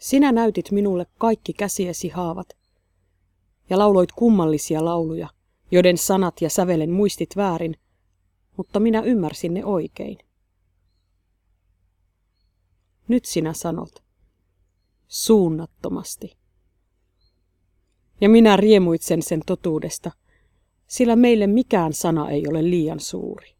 Sinä näytit minulle kaikki käsiesi haavat ja lauloit kummallisia lauluja, joiden sanat ja sävelen muistit väärin, mutta minä ymmärsin ne oikein. Nyt sinä sanot, suunnattomasti. Ja minä riemuitsen sen totuudesta, sillä meille mikään sana ei ole liian suuri.